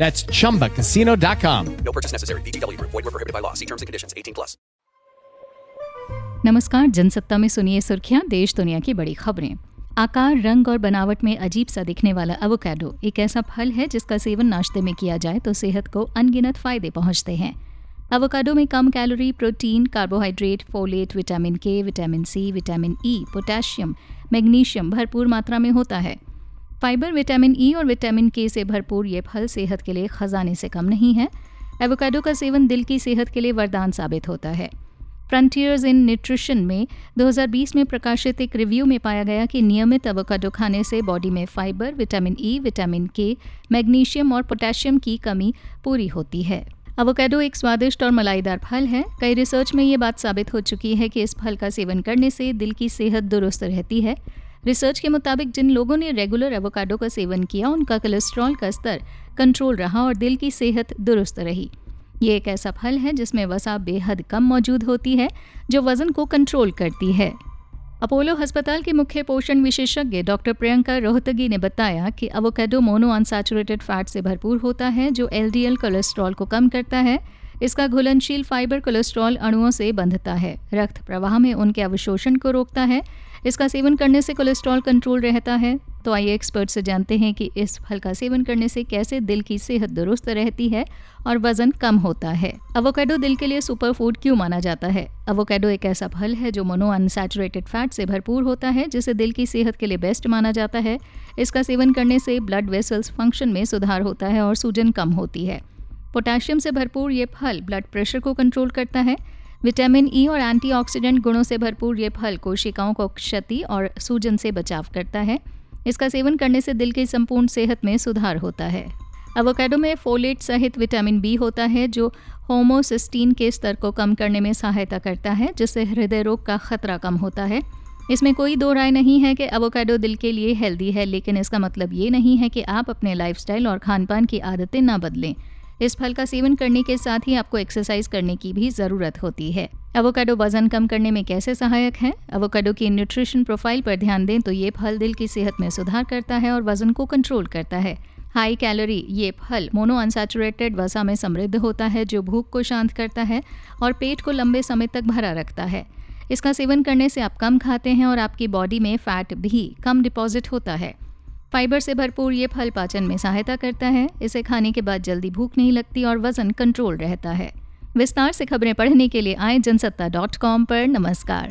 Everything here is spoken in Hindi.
That's chumbacasino.com. No purchase necessary. VGW Void were prohibited by law. See terms and conditions. 18 plus. नमस्कार जनसत्ता में सुनिए सुर्खियाँ देश दुनिया की बड़ी खबरें आकार रंग और बनावट में अजीब सा दिखने वाला एवोकाडो एक ऐसा फल है जिसका सेवन नाश्ते में किया जाए तो सेहत को अनगिनत फ़ायदे पहुँचते हैं एवोकाडो में कम calorie protein carbohydrate folate vitamin K vitamin C vitamin E potassium magnesium भरपूर मात्रा में होता है फाइबर, विटामिन ई और विटामिन के से भरपूर ये फल सेहत के लिए खजाने से कम नहीं है। एवोकाडो का सेवन दिल की सेहत के लिए वरदान साबित होता है। फ्रंटियर्स इन न्यूट्रिशन में 2020 में प्रकाशित एक रिव्यू में पाया गया कि नियमित एवोकाडो खाने से बॉडी में fibre, vitamin E vitamin K magnesium और पोटेशियम की कमी पूरी होती है। एवोकाडो एक स्वादिष्ट और मलाईदार फल है। कई रिसर्च में ये बात साबित हो चुकी है कि इस फल का सेवन करने से दिल की सेहत दुरुस्त रहती है। रिसर्च के मुताबिक, जिन लोगों ने रेगुलर एवोकाडो का सेवन किया, उनका कोलेस्ट्रॉल का स्तर कंट्रोल रहा और दिल की सेहत दुरुस्त रही। ये एक ऐसा फल है जिसमें वसा बेहद कम मौजूद होती है, जो वज़न को कंट्रोल करती है। अपोलो अस्पताल के मुख्य पोषण विशेषज्ञ डॉक्टर प्रियंका रोहतगी ने बताया कि अवोकेडो मोनो अनसैचुरेटेड फैट से भरपूर होता है, जो एलडीएल कोलेस्ट्रॉल को कम करता है। इसका घुलनशील फाइबर कोलेस्ट्रॉल अणुओं से बंधता है। रक्त प्रवाह में उनके अवशोषण को रोकता है। इसका सेवन करने से कोलेस्ट्रॉल कंट्रोल रहता है। तो आइए एक्सपर्ट से जानते हैं कि इस फल का सेवन करने से कैसे दिल की सेहत दुरुस्त रहती है और वज़न कम होता है। अवोकेडो दिल के लिए सुपर फ़ूड क्यों माना जाता है? अवोकेडो एक ऐसा फल है जो मोनो अनसेचुरेटेड फैट से भरपूर होता है, जिसे दिल की सेहत के लिए बेस्ट माना जाता है। इसका सेवन करने से ब्लड वेसल्स फ़ंक्शन में सुधार होता है और सूजन कम होती है। पोटाशियम से भरपूर ये फल ब्लड प्रेशर को कंट्रोल करता है। विटामिन ई और एंटीऑक्सीडेंट गुणों से भरपूर ये फल कोशिकाओं को क्षति और सूजन से बचाव करता है। इसका सेवन करने से दिल की संपूर्ण सेहत में सुधार होता है। एवोकाडो में फोलेट सहित विटामिन बी होता है, जो होमोसिस्टीन के स्तर को कम करने में सहायता करता है, जिससे हृदय रोग का खतरा कम होता है। इसमें कोई दो राय नहीं है कि एवोकाडो दिल के लिए हेल्दी है, लेकिन इसका मतलब ये नहीं है कि आप अपने लाइफस्टाइल और खान पान की आदतें ना बदलें। इस फल का सेवन करने के साथ ही आपको एक्सरसाइज करने की भी ज़रूरत होती है। एवोकाडो वज़न कम करने में कैसे सहायक है? एवोकाडो की न्यूट्रिशन प्रोफ़ाइल पर ध्यान दें तो ये फल दिल की सेहत में सुधार करता है और वज़न को कंट्रोल करता है। हाई कैलोरी ये फल मोनो अनसैचुरेटेड वसा में समृद्ध होता है, जो भूख को शांत करता है और पेट को लंबे समय तक भरा रखता है। इसका सेवन करने से आप कम खाते हैं और आपकी बॉडी में फैट भी कम डिपॉजिट होता है। फाइबर से भरपूर ये फल पाचन में सहायता करता है। इसे खाने के बाद जल्दी भूख नहीं लगती और वज़न कंट्रोल रहता है। विस्तार से खबरें पढ़ने के लिए आए जनसत्ता डॉट कॉम पर। नमस्कार।